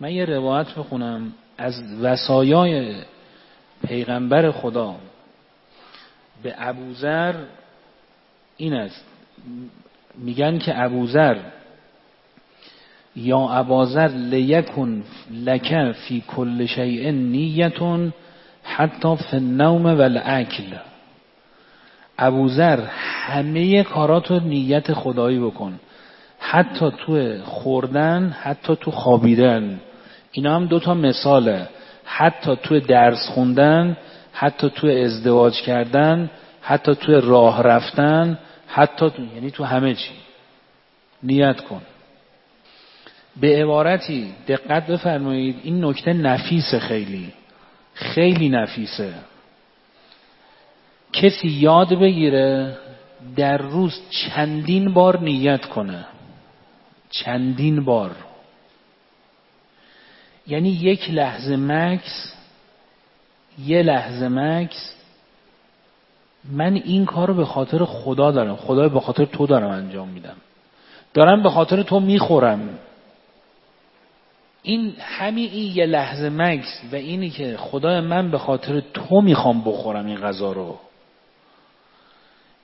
من یه روایت بخونم از وسایای پیغمبر خدا. به ابوذر این است. میگن که ابوذر یا ابازر لیکن لکن فی کل شیء نیتون حتی فی النوم و الاکل. ابوذر همه کاراتو نیت خدایی بکن. حتی تو خوردن حتی تو خوابیدن. اینا هم دوتا مثاله. حتی تو درس خوندن حتی تو ازدواج کردن حتی تو راه رفتن حتی تو یعنی تو همه چی. نیت کن. به عبارتی دقت بفرمایید این نکته نفیسه خیلی. خیلی نفیسه. کسی یاد بگیره در روز چندین بار نیت کنه. چندین بار. یعنی یک لحظه مکس یه لحظه مکس. من این کار رو به خاطر خدا دارم. خدا به خاطر تو دارم انجام میدم. دارم به خاطر تو می‌خورم. این همین این یه لحظه مکس و اینی که خدای من به خاطر تو می‌خوام بخورم این غذا رو.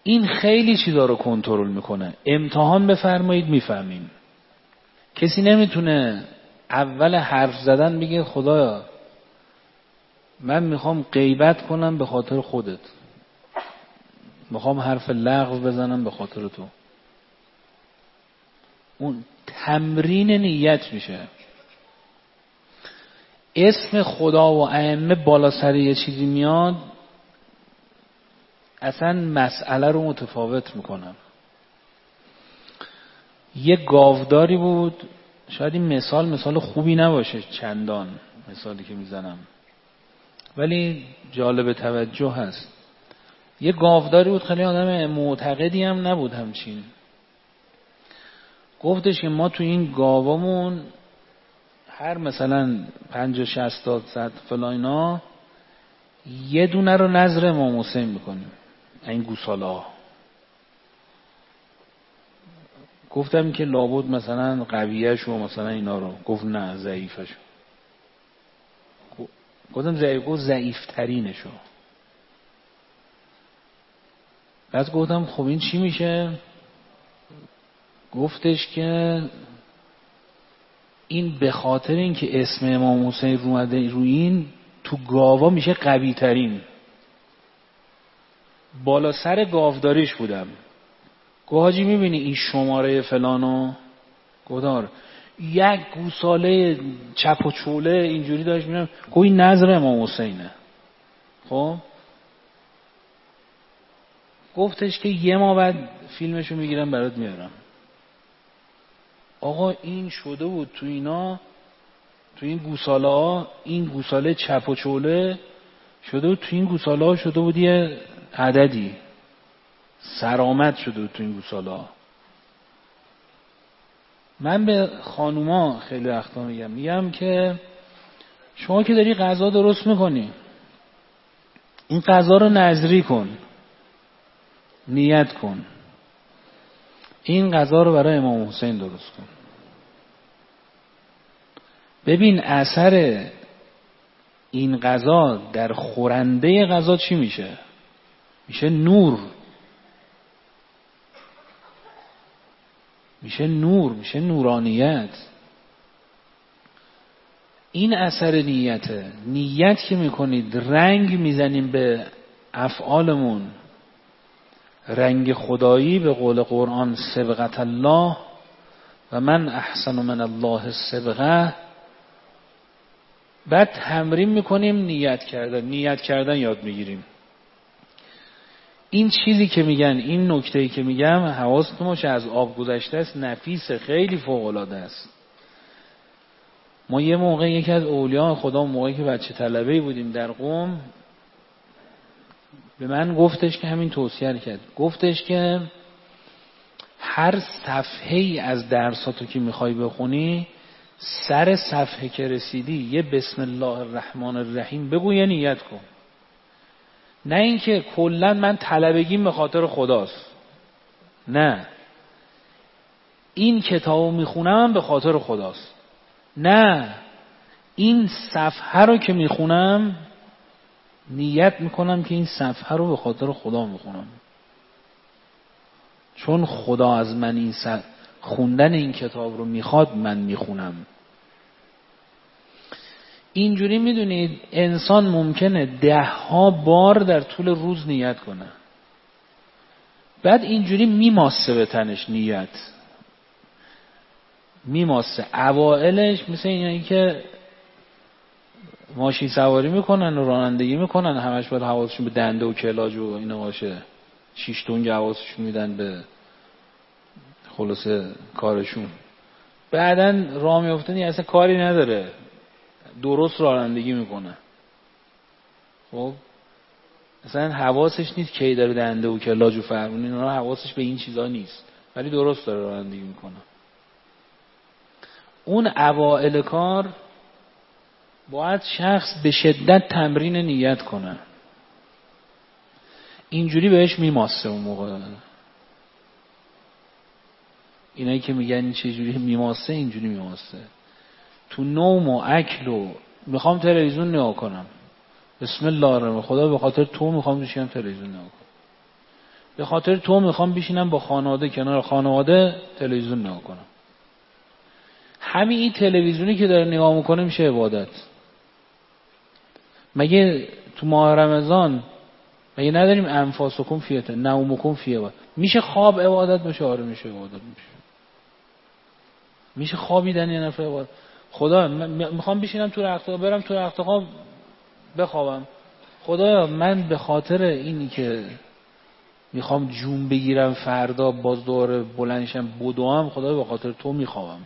این خیلی چیزا رو کنترل می‌کنه. امتحان بفرمایید می‌فهمیم. کسی نمی‌تونه اول حرف زدن بگه خدایا من می‌خوام غیبت کنم به خاطر خودت. می‌خوام حرف لغو بزنم به خاطر تو. اون تمرین نیت میشه. اسم خدا و ائمه بالا سر یه چیزی میاد اصلا مسئله رو متفاوت می‌کنم یه گاوداری بود شاید این مثال مثال خوبی نباشه چندان مثالی که می‌زنم. ولی جالب توجه هست. یه گاوداری بود خیلی آدم معتقدی هم نبود همچین. گفتش که ما تو این گاوامون هر مثلا پنج شست صد فلاینا یه دونه رو نظر امام حسین می‌کنیم. این گوساله گفتم که لابد مثلا قویهش و مثلا اینا رو. گفت نه ضعیفش گفتم ضعیف گفت ضعیف ترینشو بعد گفتم خب این چی میشه؟ گفتش که این به خاطر اینکه اسم امام حسین رو روی این تو گاوا میشه قوی ترین بالا سر گاوداریش بودم. گاهاجی می‌بینی این شماره فلانو؟ گدار یک گوساله چپ و چوله اینجوری داشت میرم گو این نظر امام حسینه. خب؟ گفتش که یه ما بعد فیلمشو می‌گیرم برات میارم. آقا این شده بود تو اینا تو این گوساله ها این گوساله چپ و چوله شده بود تو این گوساله ها شده بود یه عددی. سرامت شده تو این گوساله من به خانوما خیلی وقتا میگم میگم که شما که داری غذا درست می‌کنی این غذا رو نظری کن نیت کن. این غذا رو برای امام حسین درست کن. ببین اثر این غذا در خورنده غذا چی میشه؟ میشه نور. میشه نور میشه نورانیت. این اثر نیته نیت که می‌کنید رنگ می‌زنیم به افعالمون. رنگ خدایی به قول قرآن سبقت الله و من احسن من الله سبقه بعد تمرین می‌کنیم نیت کردن. نیت کردن یاد می‌گیریم. این چیزی که میگن این نکته که میگم حواستون باشه از آب گذشته است نفیس خیلی فوق العاده است. ما یه موقع یکی از اولیاء خدا موقعی که بچه طلبه بودیم در قوم به من گفتش که همین توصیه کرد. گفتش که هر صفحه ای از درساتو که می‌خوای بخونی سر صفحه که رسیدی یه بسم الله الرحمن الرحیم بگو یه نیت کن. نه اینکه کلا من طلبگیم به خاطر خداست. نه. این کتابو می‌خونم به خاطر خداست. نه. این صفحه رو که می‌خونم نیت می‌کنم که این صفحه رو به خاطر خدا می‌خونم. چون خدا از من این خوندن این کتاب رو می‌خواد من می‌خونم. اینجوری می‌دونید انسان ممکنه ده ها بار در طول روز نیت کنه. بعد اینجوری میماسه به تنش نیت. میماسه. اوائلش مثل اینایی که ماشین سواری می‌کنن و رانندگی می‌کنن همش باید حواسشون به دنده و کلاج و اینا باشه. شیش حواسشون میدن به خلاصه کارشون. بعدا راه میفتن اصلا کاری نداره. درست رانندگی می‌کنه. خب؟ مثلا حواسش نیست کی داره دنده و کلاج و فرمون اینا حواسش به این چیزا نیست. ولی درست داره رانندگی می‌کنه. اون اوائل کار باید شخص به شدت تمرین نیت کنه. اینجوری بهش میماسه اون موقع. اینایی که میگن این چجوری میماسه اینجوری میماسه. تو نوم و اکل و می‌خوام تلویزیون نگاه کنم. بسم الله الرحمن خدا به خاطر تو می‌خوام بشینم تلویزیون نگاه کنم. به خاطر تو می‌خوام بشینم با خانواده کنار خانواده تلویزیون نگاه کنم. همین این تلویزیونی که داره نگاه می‌کنه میشه عبادت. مگه تو ماه رمضان مگه نداریم انفاسکم فیته نومکم فیه میشه خواب عبادت باشه؟ آره میشه عبادت میشه میشه خوابیدن یه نفر عبادت. خدا می‌خوام بشینم تو رخت برم تو رخت خواب بخوابم. خدایا من به خاطر اینی که می‌خوام جون بگیرم فردا باز دوباره بلندشم بدوام خدا به خاطر تو میخوابم.